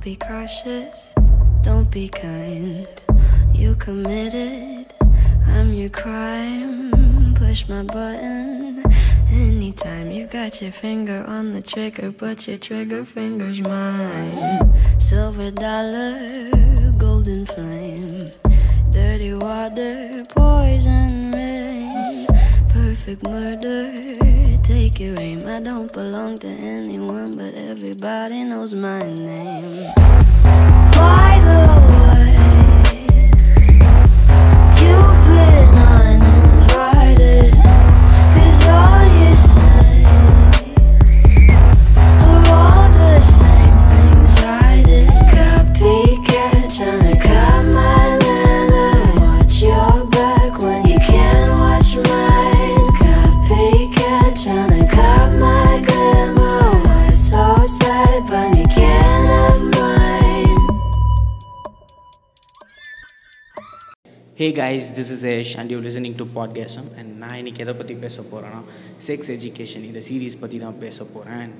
Be cautious, don't be kind. You committed, I'm your crime. Push my button anytime. You got your finger on the trigger, but your trigger finger's mine. Silver dollar, golden flame. Dirty water, poison rain. Perfect murder, take your aim. I don't belong to anyone, but everybody knows my name. By the hey guys this is ஏஷ் and you listening to பாட்கேசம் அண்ட் நான் இன்றைக்கி எதை பற்றி பேச போகிறேன்னா sex education இந்த series பற்றி தான் பேச போகிறேன்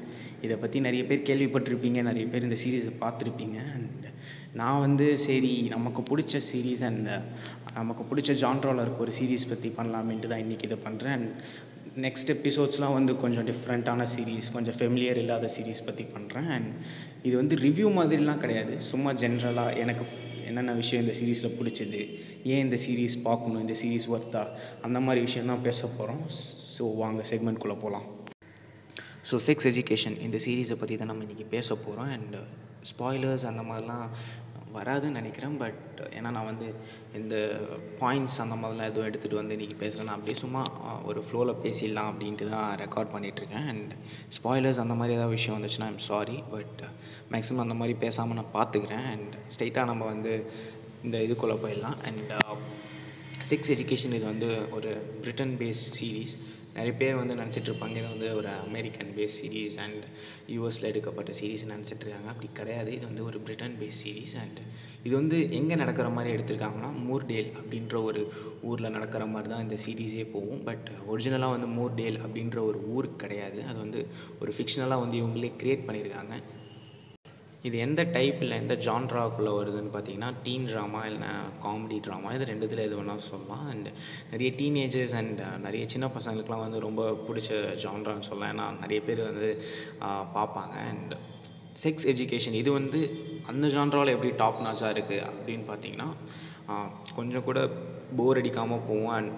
இதை பற்றி நிறைய பேர் கேள்விப்பட்டிருப்பீங்க நிறைய பேர் இந்த சீரீஸை பார்த்துருப்பீங்க. அண்ட் நான் வந்து சரி நமக்கு பிடிச்ச சீரீஸ் அண்ட் நமக்கு பிடிச்ச ஜான்ட்ராவில் இருக்க ஒரு சீரீஸ் பற்றி பண்ணலாமேன்ட்டு தான் இன்றைக்கி இதை பண்ணுறேன் அண்ட் நெக்ஸ்ட் எபிசோட்ஸ்லாம் வந்து கொஞ்சம் டிஃப்ரெண்ட்டான சீரீஸ் கொஞ்சம் ஃபெமிலியர் இல்லாத சீரீஸ் பற்றி பண்ணுறேன் அண்ட் இது வந்து ரிவ்யூ மாதிரிலாம் கிடையாது. சும்மா ஜென்ரலாக எனக்கு என்னென்ன விஷயம் இந்த சீரீஸில் பிடிச்சது ஏன் இந்த சீரீஸ் பார்க்கணும் இந்த சீரீஸ் ஒர்த்தா அந்த மாதிரி விஷயம் தான் பேச போகிறோம் ஸோ வாங்க செக்மெண்ட்குள்ளே போகலாம் ஸோ செக்ஸ் எஜுகேஷன் இந்த சீரீஸை பற்றி தான் நம்ம இன்றைக்கி பேச போகிறோம் அண்ட் ஸ்பாய்லர்ஸ் அந்த மாதிரிலாம் வராதுன்னு நினைக்கிறேன். பட் ஏன்னா நான் வந்து இந்த பாயிண்ட்ஸ் அந்த மாதிரிலாம் எதுவும் எடுத்துகிட்டு வந்து இன்றைக்கி பேசுகிறேன் நான் அப்படியே சும்மா ஒரு ஃப்ளோவில் பேசிடலாம் அப்படின்ட்டு தான் ரெக்கார்ட் பண்ணிகிட்ருக்கேன் அண்ட் ஸ்பாய்லர்ஸ் அந்த மாதிரி ஏதாவது விஷயம் வந்துச்சுன்னா ஐம் சாரி பட் மேக்ஸிமம் அந்த மாதிரி பேசாமல் நான் பார்த்துக்கிறேன். அண்ட் ஸ்ட்ரைட்டாக நம்ம வந்து இந்த இதுக்குள்ளே போயிடலாம். அண்ட் செக்ஸ் எஜுகேஷன் இது வந்து ஒரு பிரிட்டன் பேஸ் சீரீஸ் நிறைய பேர் வந்து நினச்சிட்டு இருப்பாங்க இது வந்து ஒரு அமெரிக்கன் பேஸ் சீரீஸ் அண்ட் யூஎஸில் எடுக்கப்பட்ட சீரீஸ் நினச்சிட்ருக்காங்க. அப்படி கிடையாது. இது வந்து ஒரு பிரிட்டன் பேஸ் சீரீஸ் அண்ட் இது வந்து எங்கே நடக்கிற மாதிரி எடுத்திருக்காங்கன்னா மூர்டேல் அப்படின்ற ஒரு ஊரில் நடக்கிற மாதிரி தான் இந்த சீரீஸே போகும். பட் ஒரிஜினலாக வந்து மூர்டேல் அப்படின்ற ஒரு ஊர் கிடையாது. அது வந்து ஒரு ஃபிக்ஷனலாக வந்து இவங்களே க்ரியேட் பண்ணியிருக்காங்க. இது எந்த டைப்பில் எந்த ஜான்ட்ராக்குள்ளே வருதுன்னு பார்த்தீங்கன்னா டீன் ட்ராமா இல்லைனா காமெடி ட்ராமா இது ரெண்டுத்தில் எது வேணால் சொல்லலாம். அண்ட் நிறைய டீனேஜர்ஸ் அண்ட் uh, நிறைய சின்ன பசங்களுக்குலாம் வந்து ரொம்ப பிடிச்ச ஜான்ரான்னு சொல்லலாம். ஏன்னா நிறைய பேர் வந்து uh, பார்ப்பாங்க. அண்ட் செக்ஸ் எஜுகேஷன் இது வந்து அந்த ஜான்ராவில் எப்படி டாப் நாச்சாக இருக்குது அப்படின்னு பார்த்தீங்கன்னா uh, கொஞ்சம் கூட போர் அடிக்காமல் போவோம் அண்ட்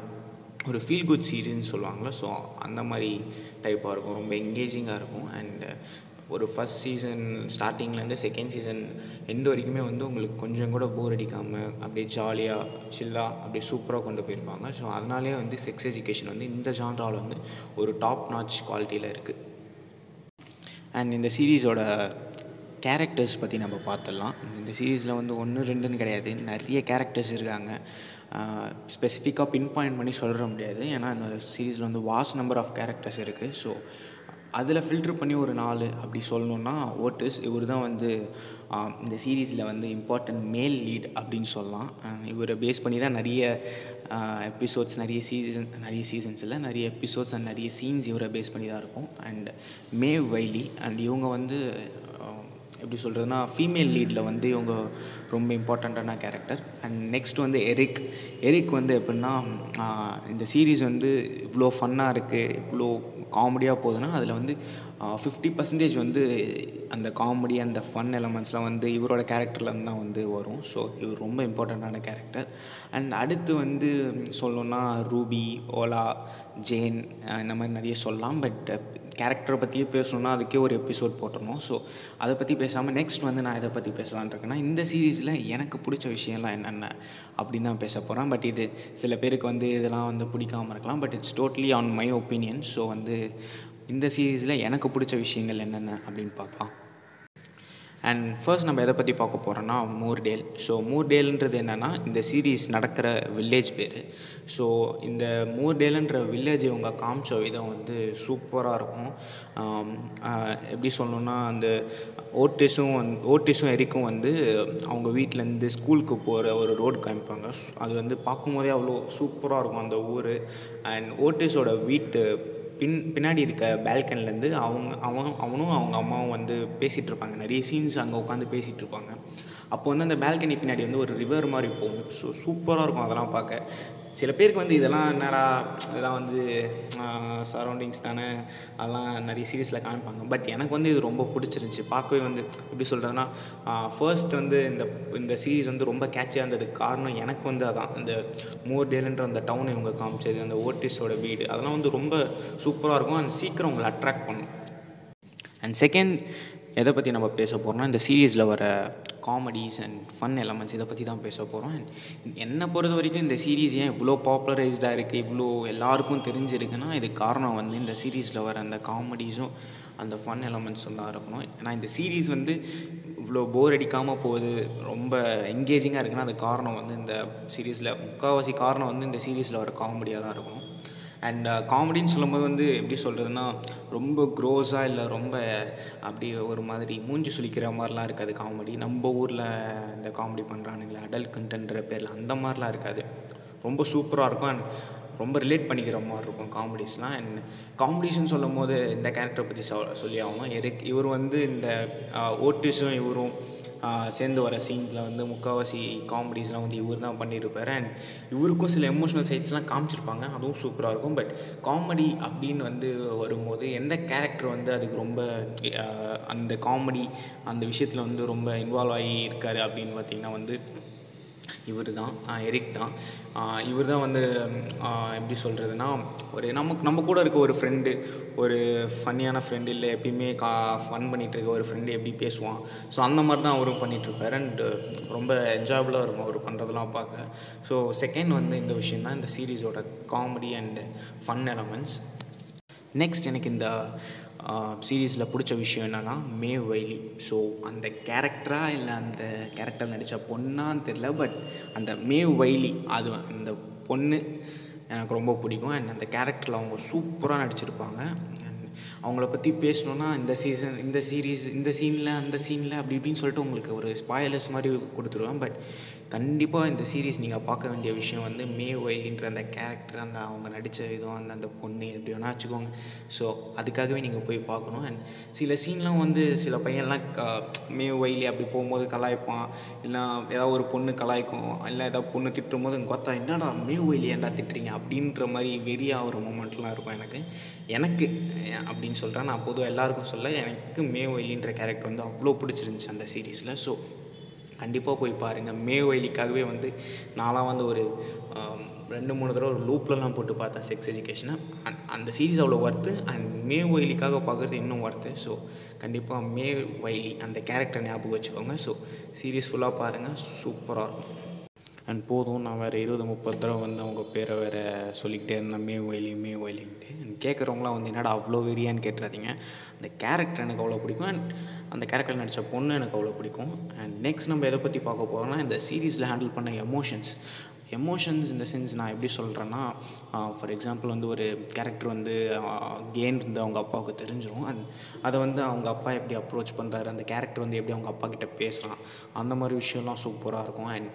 ஒரு ஃபீல் குட் சீரீஸ்னு சொல்லுவாங்களே ஸோ அந்த மாதிரி டைப்பாக இருக்கும். ரொம்ப என்கேஜிங்காக இருக்கும். அண்ட் ஒரு ஃபஸ்ட் சீசன் ஸ்டார்டிங்லேருந்து செகண்ட் சீசன் எண்டு வரைக்குமே வந்து உங்களுக்கு கொஞ்சம் கூட போர் அடிக்காமல் அப்படியே ஜாலியாக சில்லாக அப்படியே சூப்பராக கொண்டு போயிருப்பாங்க. ஸோ அதனாலே வந்து செக்ஸ் எஜுகேஷன் வந்து இந்த ஜான்ராவில் வந்து ஒரு டாப் நாச் குவாலிட்டியில் இருக்குது அண்ட் இந்த சீரீஸோட கேரக்டர்ஸ் பற்றி நம்ம பார்த்துடலாம். இந்த சீரீஸில் வந்து ஒன்று ரெண்டுன்னு கிடையாது. நிறைய கேரக்டர்ஸ் இருக்காங்க. ஸ்பெசிஃபிக்காக பின் பாயிண்ட் பண்ணி சொல்கிற முடியாது. ஏன்னா இந்த சீரீஸில் வந்து வாஸ் நம்பர் ஆஃப் கேரக்டர்ஸ் இருக்குது ஸோ அதில் ஃபில்ட்ரு பண்ணி ஒரு நாலு அப்படி சொல்லணுன்னா ஓட்டஸ் இவர் தான் வந்து இந்த சீரீஸில் வந்து இம்பார்ட்டன்ட் மேல் லீட் அப்படின்னு சொல்லலாம். இவரை பேஸ் பண்ணி தான் நிறைய எபிசோட்ஸ் நிறைய சீசன் நிறைய சீசன்ஸ் இல்லை நிறைய எபிசோட்ஸ் அண்ட் நிறைய சீன்ஸ் இவரை பேஸ் பண்ணி தான் இருக்கும். அண்ட் மேவ் வைலி அண்ட் இவங்க வந்து எப்படி சொல்கிறதுனா ஃபீமேல் லீடில் வந்து இவங்க ரொம்ப இம்பார்ட்டண்ட்டான கேரக்டர் அண்ட் நெக்ஸ்ட் வந்து எரிக் எரிக் வந்து எப்படின்னா இந்த சீரீஸ் வந்து இவ்வளோ ஃபன்னாக இருக்குது இவ்வளோ காமெடியாக போகுதுன்னா அதில் வந்து ஃபிஃப்டி பர்சன்டேஜ் வந்து அந்த காமெடி அந்த ஃபன் எலமெண்ட்ஸ்லாம் வந்து இவரோட கேரக்டர்லேருந்து தான் வந்து வரும். ஸோ இவர் ரொம்ப இம்பார்ட்டண்ட்டான கேரக்டர் அண்ட் அடுத்து வந்து சொல்லணும்னா ரூபி ஓலா ஜேன் இந்த மாதிரி நிறைய சொல்லலாம். பட் கேரக்டரை பற்றியே பேசணுன்னா அதுக்கே ஒரு எபிசோட் போட்டுருணும் ஸோ அதை பற்றி பேசாமல் நெக்ஸ்ட் வந்து நான் இதை பற்றி பேசலான்னு இருக்கேன்னா இந்த சீரீஸில் எனக்கு பிடிச்ச விஷயம்லாம் என்னென்ன அப்படின்னு தான் பேச போகிறேன் பட் இது சில பேருக்கு வந்து இதெல்லாம் வந்து பிடிக்காம இருக்கலாம். But it's totally on my opinion so வந்து இந்த சீரீஸில் எனக்கு பிடிச்ச விஷயங்கள் என்னென்ன அப்படின்னு பார்க்கலாம். அண்ட் ஃபர்ஸ்ட் நம்ம எதை பற்றி பார்க்க போகிறோன்னா மூர்டேல். ஸோ மூர்டேல்ன்றது என்னென்னா இந்த சீரீஸ் நடக்கிற வில்லேஜ் பேர். ஸோ இந்த மூர்டேலுன்ற வில்லேஜ் இவங்க காமிச்ச விதம் வந்து சூப்பராக இருக்கும். எப்படி சொல்லணுன்னா அந்த ஓட்டிஸும் வந்து ஓட்டிஸும் எரிக்கும் வந்து அவங்க வீட்டிலேருந்து ஸ்கூலுக்கு போகிற ஒரு ரோடு காமிப்பாங்க. அது வந்து பார்க்கும்போதே அவ்வளோ சூப்பராக இருக்கும் அந்த ஊர். அண்ட் ஓட்டிஸோட வீட்டு பின் பின்னாடி இருக்க பால்கனிலேருந்து அவங்க அவன் அவனும் அவங்க அம்மாவும் வந்து பேசிகிட்டு இருப்பாங்க நிறைய சீன்ஸ் அங்கே உட்காந்து பேசிகிட்டு இருப்பாங்க அப்போ வந்து அந்த பால்கனி பின்னாடி வந்து ஒரு ரிவர் மாதிரி போகும். ஸோ சூப்பராக இருக்கும் அதெல்லாம் பார்க்க. சில பேருக்கு வந்து இதெல்லாம் என்னடா இதெல்லாம் வந்து சரௌண்டிங்ஸ் தானே அதெல்லாம் நிறைய சீரீஸில் காமிப்பாங்க. பட் எனக்கு வந்து இது ரொம்ப பிடிச்சிருந்துச்சி. பார்க்கவே வந்து எப்படி சொல்கிறதுனா ஃபர்ஸ்ட் வந்து இந்த இந்த சீரீஸ் வந்து ரொம்ப கேட்சியாக இருந்ததுக்கு காரணம் எனக்கு வந்து அதான். இந்த மோர்டேலுன்ற அந்த டவுனை இவங்க காமிச்சது அந்த ஓட்டிஸோட வீடு அதெல்லாம் வந்து ரொம்ப சூப்பராக இருக்கும். அண்ட் சீக்கிரம் உங்களை அட்ராக்ட் பண்ணும். அண்ட் செகண்ட் எதை பற்றி நம்ம பேச போகிறோம்னா இந்த சீரீஸில் வர காமெடிஸ் அண்ட் ஃபன் எலமெண்ட்ஸ் இதை பற்றி தான் பேச போகிறோம் அண்ட் என்னை பொறுத்த வரைக்கும் இந்த சீரீஸ் ஏன் இவ்வளோ பாப்புலரைஸ்டாக இருக்குது இவ்வளோ எல்லாருக்கும் தெரிஞ்சிருக்குன்னா இது காரணம் வந்து இந்த சீரீஸில் வர அந்த காமெடிஸும் அந்த ஃபன் எலமெண்ட்ஸும் தான் இருக்கணும். ஏன்னா இந்த சீரீஸ் வந்து இவ்வளோ போர் அடிக்காமல் போகுது ரொம்ப என்கேஜிங்காக இருக்குன்னா அது காரணம் வந்து இந்த சீரீஸில் முக்கால்வாசி காரணம் வந்து இந்த சீரீஸில் வர காமெடியாக தான் இருக்கணும். அண்ட் காமெடின்னு uh, சொல்லும்போது வந்து எப்படி சொல்கிறதுனா ரொம்ப க்ரோஸாக இல்லை ரொம்ப அப்படி ஒரு மாதிரி மூஞ்சி சுளிக்கிற மாதிரிலாம் இருக்காது காமெடி நம்ம ஊரில் இந்த காமெடி பண்ணுறானுங்களே அடல்ட் கண்டென்ட்ற பேரில் அந்த மாதிரிலாம் இருக்காது. ரொம்ப சூப்பராக இருக்கும் அண்ட் ரொம்ப ரிலேட் பண்ணிக்கிற மாதிரி இருக்கும் காமெடிஸ்லாம் அண்ட் காமெடிஸ்னு சொல்லும் போது இந்த கேரக்டரை பற்றி சொ சொல்லி ஆகணும் எரிக் இவர் வந்து இந்த uh, ஓட்டிஸும் இவரும் சேர்ந்து வர சீன்ஸில் வந்து முக்கால்வாசி காமெடிஸ்லாம் வந்து இவர் தான் பண்ணியிருப்பார். அண்ட் இவருக்கும் சில எமோஷனல் சைட்ஸ்லாம் காமிச்சிருப்பாங்க. அதுவும் சூப்பராக இருக்கும். பட் காமெடி அப்படின்னு வந்து வரும்போது எந்த கேரக்டர் வந்து அதுக்கு ரொம்ப அந்த காமெடி அந்த விஷயத்தில் வந்து ரொம்ப இன்வால்வ் ஆகி இருக்கார் அப்படின்னு பார்த்திங்கன்னா வந்து இவர் தான் எரிக் தான் இவர் தான் வந்து எப்படி சொல்கிறதுனா ஒரு நமக்கு நம்ம கூட இருக்க ஒரு ஃப்ரெண்டு ஒரு ஃபன்னியான ஃப்ரெண்டு இல்லை எப்பயுமே கா ஃபன் பண்ணிகிட்டு இருக்க ஒரு ஃப்ரெண்டு எப்படி பேசுவான். ஸோ அந்த மாதிரி தான் அவரும் பண்ணிகிட்ருப்பார் அண்ட் ரொம்ப என்ஜாயபுளாக இருக்கும் அவர் பண்ணுறதெல்லாம் பார்க்க. ஸோ செகண்ட் வந்து இந்த விஷயம் தான் இந்த சீரீஸோட comedy and fun elements next எனக்கு இந்த சீரீஸில் பிடிச்ச விஷயம் என்னென்னா மே வைலி. ஸோ அந்த கேரக்டராக இல்லை அந்த கேரக்டர் நடித்த பொண்ணான்னு தெரில பட் அந்த மே வைலி அது அந்த பொண்ணு எனக்கு ரொம்ப பிடிக்கும். அண்ட் அந்த கேரக்டரில் அவங்க சூப்பராக நடிச்சிருப்பாங்க. அண்ட் அவங்கள பற்றி பேசணுன்னா இந்த சீசன் இந்த சீரீஸ் இந்த சீனில் அந்த சீனில் அப்படி இப்படின்னு சொல்லிட்டு உங்களுக்கு ஒரு ஸ்பாயலர்ஸ் மாதிரி கொடுத்துருவேன். பட் கண்டிப்பாக இந்த சீரீஸ் நீங்கள் பார்க்க வேண்டிய விஷயம் வந்து மே ஒயிலின்ற அந்த கேரக்டர் அந்த அவங்க நடித்த விதம் அந்த அந்த பொண்ணு எப்படி வேணா வச்சுக்கோங்க. ஸோ அதுக்காகவே நீங்கள் போய் பார்க்கணும். அண்ட் சில சீன்லாம் வந்து சில பையன்லாம் க மே ஒயிலி அப்படி போகும்போது கலாய்ப்பான். இல்லை ஏதாவது ஒரு பொண்ணு கலாய்க்கும். இல்லை ஏதாவது பொண்ணு திட்டும் போது கொத்தா என்னடா மே ஒயிலி ஏன்டா திட்டுறீங்க? அப்படின்ற மாதிரி வெறியாக ஒரு மூமெண்ட்லாம் இருக்கும் எனக்கு. எனக்கு அப்படின்னு சொல்கிறேன் நான் பொதுவாக எல்லாருக்கும் சொல்ல எனக்கு மே ஒயிலின்ற கேரக்டர் வந்து அவ்வளோ பிடிச்சிருந்துச்சி அந்த சீரீஸில் ஸோ கண்டிப்பாக போய் பாருங்கள் மே வயலிக்காகவே வந்து நான்லாம் வந்து ஒரு ரெண்டு மூணு தடவை ஒரு லூப்லலாம் போட்டு பார்த்தேன் செக்ஸ் எஜுகேஷனை அண்ட் அந்த சீரீஸ் அவ்வளோ ஒர்த்து அண்ட் மே வயலிக்காக பார்க்குறது இன்னும் ஒர்த்து ஸோ கண்டிப்பாக மே வயலி அந்த கேரக்டர் ஞாபகம் வச்சுக்கோங்க. ஸோ சீரீஸ் ஃபுல்லாக பாருங்கள் சூப்பராக இருக்கும். அண்ட் போதும் நான் வேறு இருபது முப்பது தடவை வந்து அவங்க பேரை வேறு சொல்லிக்கிட்டே இருந்தேன். மே ஒயிலி மே ஒயிலின்ட்டு அண்ட் கேட்குறவங்களாம் வந்து என்னடா அவ்வளோ வெறியான்னு கேட்டுறாதீங்க. அந்த கேரக்டர் எனக்கு அவ்வளோ பிடிக்கும். அண்ட் அந்த கேரக்டர் நடித்த பொண்ணு எனக்கு அவ்வளோ பிடிக்கும். அண்ட் நெக்ஸ்ட் நம்ம எதை பற்றி பார்க்க போகிறோம்னா இந்த சீரீஸில் ஹேண்டில் பண்ண எமோஷன்ஸ் எமோஷன்ஸ் இந்த சென்ஸ் நான் எப்படி சொல்கிறேன்னா ஃபார் எக்ஸாம்பிள் வந்து ஒரு கேரக்டர் வந்து கேன் இருந்து அவங்க அப்பாவுக்கு தெரிஞ்சிடும் அந் அதை வந்து அவங்க அப்பா எப்படி அப்ரோச் பண்ணுறாரு அந்த கேரக்டர் வந்து எப்படி அவங்க அப்பா கிட்ட பேசுகிறான் அந்த மாதிரி விஷயம்லாம் சூப்பராக இருக்கும். அண்ட்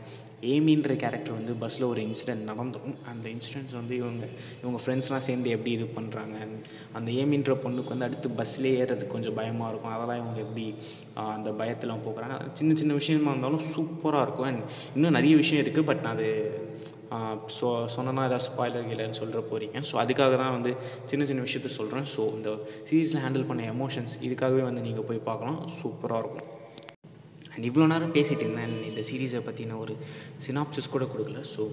ஏமின்ற கேரக்டர் வந்து பஸ்ஸில் ஒரு இன்சிடென்ட் நடந்துடும் அந்த இன்சிடென்ட்ஸ் வந்து இவங்க இவங்க ஃப்ரெண்ட்ஸ்லாம் சேர்ந்து எப்படி இது பண்ணுறாங்க அந்த ஏமின்ற பொண்ணுக்கு வந்து அடுத்து பஸ்ஸில் ஏறுறதுக்கு கொஞ்சம் பயமாக இருக்கும். அதெல்லாம் இவங்க எப்படி அந்த பயத்தில் போக்குறாங்க? சின்ன சின்ன விஷயமா இருந்தாலும் சூப்பராக இருக்கும். அண்ட் இன்னும் நிறைய விஷயம் இருக்குது பட் நான் அது ஸோ சொன்னனா ஏதாவது ஸ்பாய்லர் இல்லைன்னு சொல்கிற போகிறீங்க ஸோ அதுக்காக தான் வந்து சின்ன சின்ன விஷயத்த சொல்கிறேன் ஸோ இந்த சீரீஸில் ஹேண்டில் பண்ண எமோஷன்ஸ் இதுக்காகவே வந்து நீங்கள் போய் பார்க்கலாம். சூப்பராக இருக்கும். அண்ட் இவ்வளோ நேரம் பேசிகிட்டு இருந்தேன். இந்த சீரீஸை பற்றி நான் ஒரு சினாப்சிஸ் கூட கொடுக்கல. ஸோ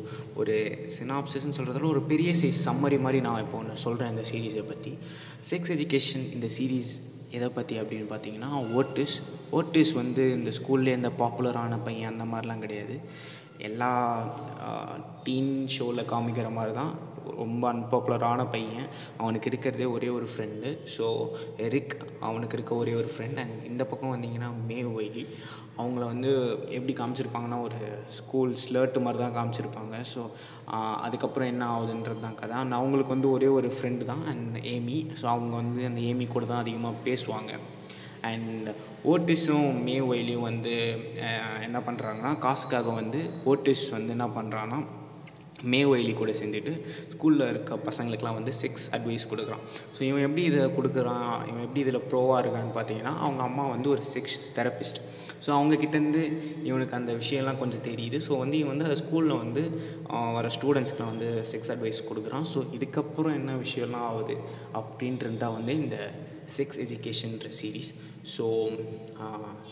ஒரு சினாப்சிஸ்ன்னு சொல்கிறதால ஒரு பெரிய சைஸ் சம்மரி மாதிரி நான் இப்போ ஒன்று சொல்கிறேன் இந்த சீரீஸை பற்றி செக்ஸ் எஜுகேஷன் இந்த சீரீஸ் எதை பற்றி அப்படின்னு பார்த்தீங்கன்னா ஓட்டிஸ் ஓட்டிஸ் வந்து இந்த ஸ்கூல்லே இந்த பாப்புலரான பையன் அந்த மாதிரிலாம் கிடையாது. எல்லா டீன் ஷோவில் காமிக்கிற மாதிரி தான் ரொம்ப அன்பாப்புலரான பையன். அவனுக்கு இருக்கிறதே ஒரே ஒரு ஃப்ரெண்டு ஸோ எரிக் அவனுக்கு இருக்க ஒரே ஒரு ஃப்ரெண்ட் அண்ட் இந்த பக்கம் வந்தீங்கன்னா மே ஒய்லி அவங்கள வந்து எப்படி காமிச்சிருப்பாங்கன்னா ஒரு ஸ்கூல் ஸ்லர்ட்டு மாதிரி தான் காமிச்சிருப்பாங்க ஸோ அதுக்கப்புறம் என்ன ஆகுதுன்றது தான் கதை. அண்ட் அவங்களுக்கு வந்து ஒரே ஒரு ஃப்ரெண்டு தான். அண்ட் ஏமி ஸோ அவங்க வந்து அந்த ஏமி கூட தான் அதிகமாக பேசுவாங்க. அண்ட் ஓட்டிஸும் மே ஒய்லியும் வந்து என்ன பண்ணுறாங்கன்னா காசுக்காக வந்து ஓட்டிஸ் வந்து என்ன பண்ணுறான்னா ஒய்லி கூட சேர்ந்துட்டு ஸ்கூலில் இருக்க பசங்களுக்கெலாம் வந்து செக்ஸ் அட்வைஸ் கொடுக்குறான். ஸோ இவன் எப்படி இதை கொடுக்குறான்? இவன் எப்படி இதில் ப்ரோவாக இருக்கான்னு பார்த்தீங்கன்னா அவங்க அம்மா வந்து ஒரு செக்ஸ் தெரபிஸ்ட் ஸோ அவங்கக்கிட்டேருந்து இவனுக்கு அந்த விஷயம்லாம் கொஞ்சம் தெரியுது. ஸோ வந்து இவன் வந்து அந்த ஸ்கூலில் வந்து வர ஸ்டூடெண்ட்ஸ்க்குலாம் வந்து செக்ஸ் அட்வைஸ் கொடுக்குறான். ஸோ இதுக்கப்புறம் என்ன விஷயம்லாம் ஆகுது அப்படின்றது தான் வந்து இந்த செக்ஸ் எஜுகேஷன்ற சீரீஸ் ஸோ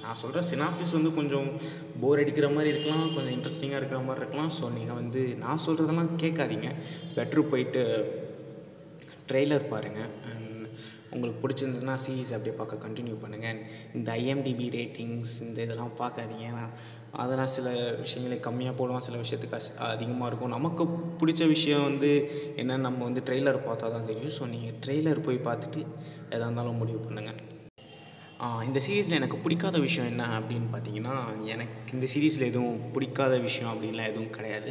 நான் சொல்கிற சினாப்டிஸ் வந்து கொஞ்சம் போர் அடிக்கிற மாதிரி இருக்கலாம் கொஞ்சம் இன்ட்ரெஸ்டிங்காக இருக்கிற மாதிரி இருக்கலாம். ஸோ நீங்கள் வந்து நான் சொல்கிறதெல்லாம் கேட்காதீங்க. பெட்ரு போயிட்டு ட்ரெய்லர் பாருங்கள் அண்ட் உங்களுக்கு பிடிச்சிருந்ததுன்னா சீரீஸ் அப்படியே பார்க்க கண்டினியூ பண்ணுங்கள் இந்த ஐஎம்டிபி ரேட்டிங்ஸ் இந்த இதெல்லாம் பார்க்காதீங்க. ஏன்னா அதெல்லாம் சில விஷயங்களை கம்மியாக போடுவோம் சில விஷயத்துக்கு அஸ் அதிகமாக இருக்கும். நமக்கு பிடிச்ச விஷயம் வந்து என்னென்னு நம்ம வந்து ட்ரெய்லர் பார்த்தா தான் தெரியும். ஸோ நீங்கள் ட்ரெய்லர் போய் பார்த்துட்டு எதாக இருந்தாலும் முடிவு பண்ணுங்கள் இந்த சீரீஸில் எனக்கு பிடிக்காத விஷயம் என்ன அப்படின்னு பார்த்தீங்கன்னா எனக்கு இந்த சீரீஸில் எதுவும் பிடிக்காத விஷயம் அப்படின்லாம் எதுவும் கிடையாது.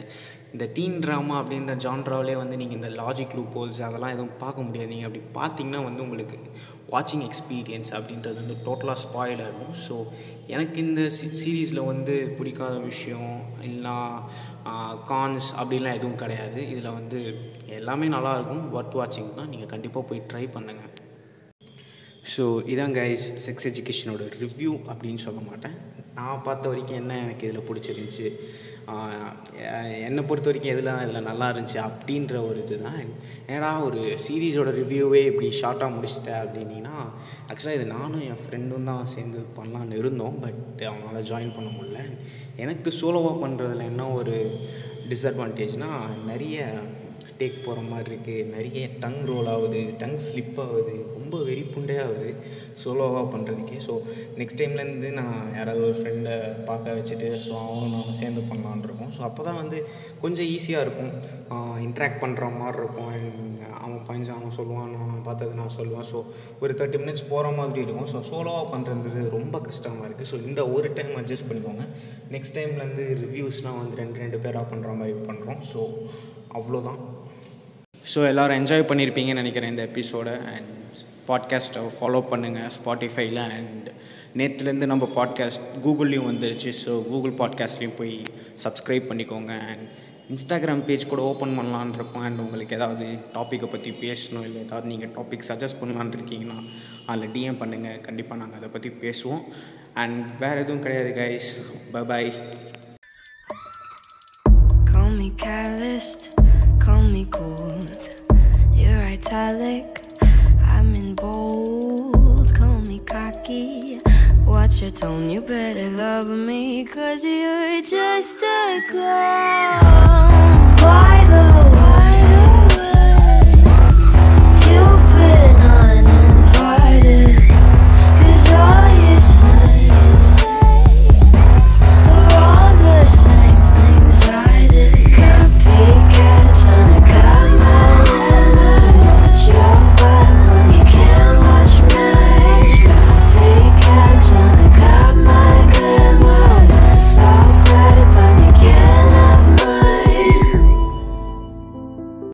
இந்த டீன் ட்ராமா அப்படின்ற ஜான்ட்ராவிலே வந்து நீங்கள் இந்த லாஜிக் லூப் ஹோல்ஸ் அதெல்லாம் எதுவும் பார்க்க முடியாது. நீங்கள் அப்படி பார்த்தீங்கன்னா வந்து உங்களுக்கு வாட்சிங் எக்ஸ்பீரியன்ஸ் அப்படின்றது வந்து டோட்டலாக ஸ்பாயில் ஆகும் ஸோ எனக்கு இந்த சீரீஸில் வந்து பிடிக்காத விஷயம் இல்லைனா கான்ஸ் அப்படின்லாம் எதுவும் கிடையாது. இதில் வந்து எல்லாமே நல்லாயிருக்கும் ஒர்த் வாட்சிங் தான். நீங்கள் கண்டிப்பாக போய் ட்ரை பண்ணுங்கள் ஸோ இதான் கைஸ் செக்ஸ் எஜுகேஷனோட ரிவ்யூ அப்படின்னு சொல்ல மாட்டேன். நான் பார்த்த வரைக்கும் என்ன எனக்கு இதில் பிடிச்சிருந்துச்சி? என்னை பொறுத்த வரைக்கும் எதில் இதில் நல்லா இருந்துச்சு அப்படின்ற ஒரு இது தான் ஏன்னா ஒரு சீரீஸோட ரிவ்யூவே இப்படி ஷார்ட்டாக முடிச்சிட்டேன் அப்படின்னா ஆக்சுவலாக இது நானும் என் ஃப்ரெண்டும் தான் சேர்ந்து பண்ணலான்னு இருந்தோம். பட் அவனால் ஜாயின் பண்ண முடியல. எனக்கு சோலோவாக பண்ணுறதுல என்ன ஒரு டிஸ்அட்வான்டேஜ்னால் நிறைய டேக் போகிற மாதிரி இருக்குது நிறைய டங் ரோல் ஆகுது டங் ஸ்லிப் ஆகுது. ரொம்ப வெறிப்புண்டே ஆகுது சோலோவாக பண்ணுறதுக்கே ஸோ நெக்ஸ்ட் டைம்லேருந்து நான் யாராவது ஒரு ஃப்ரெண்டை பார்க்க வச்சுட்டு ஸோ அவனும் நானும் சேர்ந்து பண்ணலான் இருக்கோம் ஸோ அப்போ தான் வந்து கொஞ்சம் ஈஸியாக இருக்கும். இன்ட்ராக்ட் பண்ணுற மாதிரி இருக்கும் அவன் பாயிண்ட்ஸ் அவன் சொல்லுவான் நான் பார்த்தது நான் சொல்லுவேன். ஸோ ஒரு தேர்ட்டி மினிட்ஸ் போகிற மாதிரி இருக்கும். ஸோ சோலோவாக பண்ணுறது ரொம்ப கஷ்டமாக இருக்குது ஸோ இந்த ஒரு டைம் அட்ஜஸ்ட் பண்ணிக்கோங்க. நெக்ஸ்ட் டைம்லேருந்து ரிவ்யூஸ்லாம் வந்து ரெண்டு ரெண்டு பேராக பண்ணுற மாதிரி பண்ணுறோம் ஸோ அவ்வளோதான். ஸோ எல்லோரும் என்ஜாய் பண்ணியிருப்பீங்கன்னு நினைக்கிறேன் இந்த எபிசோடை அண்ட் பாட்காஸ்ட்டை ஃபாலோ பண்ணுங்கள் ஸ்பாட்டிஃபைல அண்ட் நேற்றுலேருந்து நம்ம பாட்காஸ்ட் கூகுள்லேயும் வந்துருச்சு. ஸோ கூகுள் பாட்காஸ்ட்லேயும் போய் சப்ஸ்கிரைப் பண்ணிக்கோங்க. அண்ட் இன்ஸ்டாகிராம் பேஜ் கூட ஓப்பன் பண்ணலான் இருக்கோம் அண்ட் உங்களுக்கு ஏதாவது டாப்பிக்கை பற்றி பேசணும் இல்லை ஏதாவது நீங்கள் டாபிக் சஜஸ்ட் பண்ணலான் இருக்கீங்கன்னா அதில் டிஎம் பண்ணுங்கள் கண்டிப்பாக நாங்கள் அதை பற்றி பேசுவோம். அண்ட் வேறு எதுவும் கிடையாது கைஸ் ப பாய் Call me calloused, call me cold. You're italic, Bold. Call me cocky, watch your tone. You better love me, cause you're just a clown.